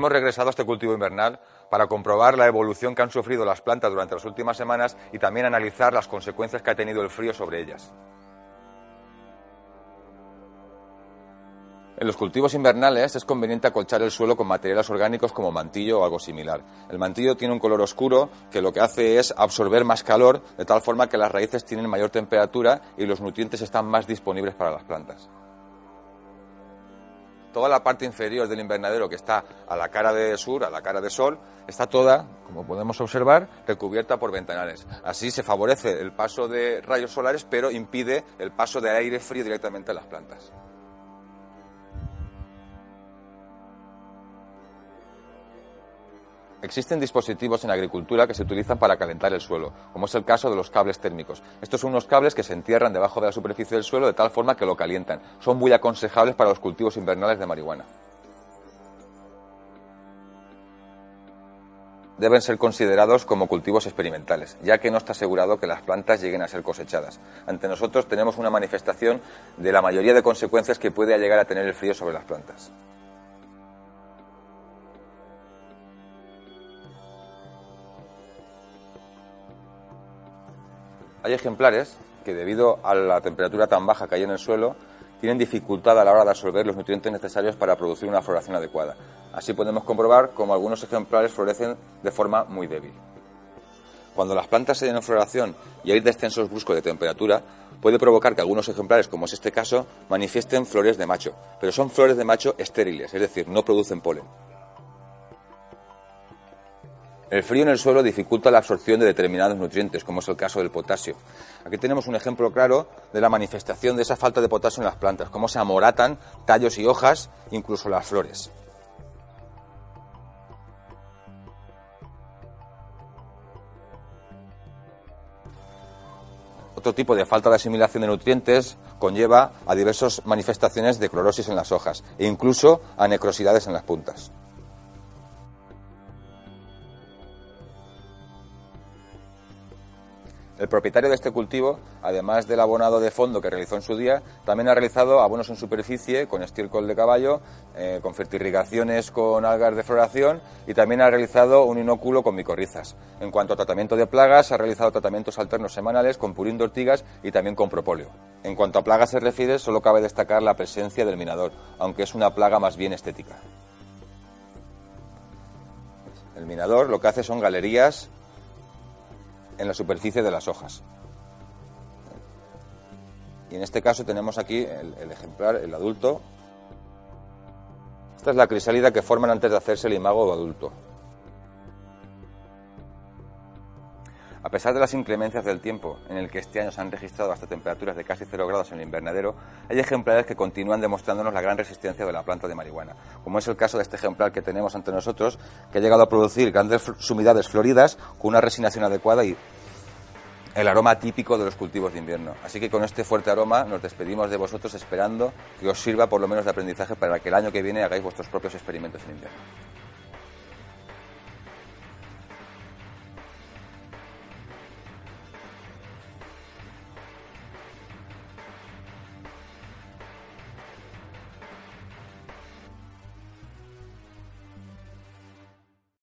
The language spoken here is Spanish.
Hemos regresado a este cultivo invernal para comprobar la evolución que han sufrido las plantas durante las últimas semanas y también analizar las consecuencias que ha tenido el frío sobre ellas. En los cultivos invernales es conveniente acolchar el suelo con materiales orgánicos como mantillo o algo similar. El mantillo tiene un color oscuro que lo que hace es absorber más calor de tal forma que las raíces tienen mayor temperatura y los nutrientes están más disponibles para las plantas toda la parte inferior del invernadero que está a la cara de sur, a la cara de sol, está toda, como podemos observar, recubierta por ventanales. Así se favorece el paso de rayos solares, pero impide el paso de aire frío directamente a las plantas. Existen dispositivos en agricultura que se utilizan para calentar el suelo, como es el caso de los cables térmicos. Estos son unos cables que se entierran debajo de la superficie del suelo de tal forma que lo calientan. Son muy aconsejables para los cultivos invernales de marihuana. Deben ser considerados como cultivos experimentales, ya que no está asegurado que las plantas lleguen a ser cosechadas. Ante nosotros tenemos una manifestación de la mayoría de consecuencias que puede llegar a tener el frío sobre las plantas. Hay ejemplares que debido a la temperatura tan baja que hay en el suelo tienen dificultad a la hora de absorber los nutrientes necesarios para producir una floración adecuada. Así podemos comprobar cómo algunos ejemplares florecen de forma muy débil. Cuando las plantas se den en floración y hay descensos bruscos de temperatura, puede provocar que algunos ejemplares, como es este caso, manifiesten flores de macho, pero son flores de macho estériles, es decir, no producen polen. El frío en el suelo dificulta la absorción de determinados nutrientes, como es el caso del potasio. Aquí tenemos un ejemplo claro de la manifestación de esa falta de potasio en las plantas, cómo se amoratan tallos y hojas, incluso las flores. Otro tipo de falta de asimilación de nutrientes conlleva a diversas manifestaciones de clorosis en las hojas e incluso a necrosidades en las puntas. El propietario de este cultivo, además del abonado de fondo que realizó en su día, también ha realizado abonos en superficie con estiércol de caballo, eh, con fertirrigaciones con algas de floración y también ha realizado un inóculo con micorrizas. En cuanto a tratamiento de plagas, ha realizado tratamientos alternos semanales con purín de ortigas y también con propóleo. En cuanto a plagas se refiere, solo cabe destacar la presencia del minador, aunque es una plaga más bien estética. El minador lo que hace son galerías en la superficie de las hojas. Y en este caso tenemos aquí el, ejemplar, el adulto. Esta es la crisálida que forman antes de hacerse el imago adulto. A pesar de las inclemencias del tiempo, en el que este año se han registrado hasta temperaturas de casi 0 grados en el invernadero, hay ejemplares que continúan demostrándonos la gran resistencia de la planta de marihuana, como es el caso de este ejemplar que tenemos ante nosotros, que ha llegado a producir grandes sumidades floridas con una resinación adecuada y el aroma típico de los cultivos de invierno. Así que con este fuerte aroma nos despedimos de vosotros esperando que os sirva por lo menos de aprendizaje para que el año que viene hagáis vuestros propios experimentos en invierno.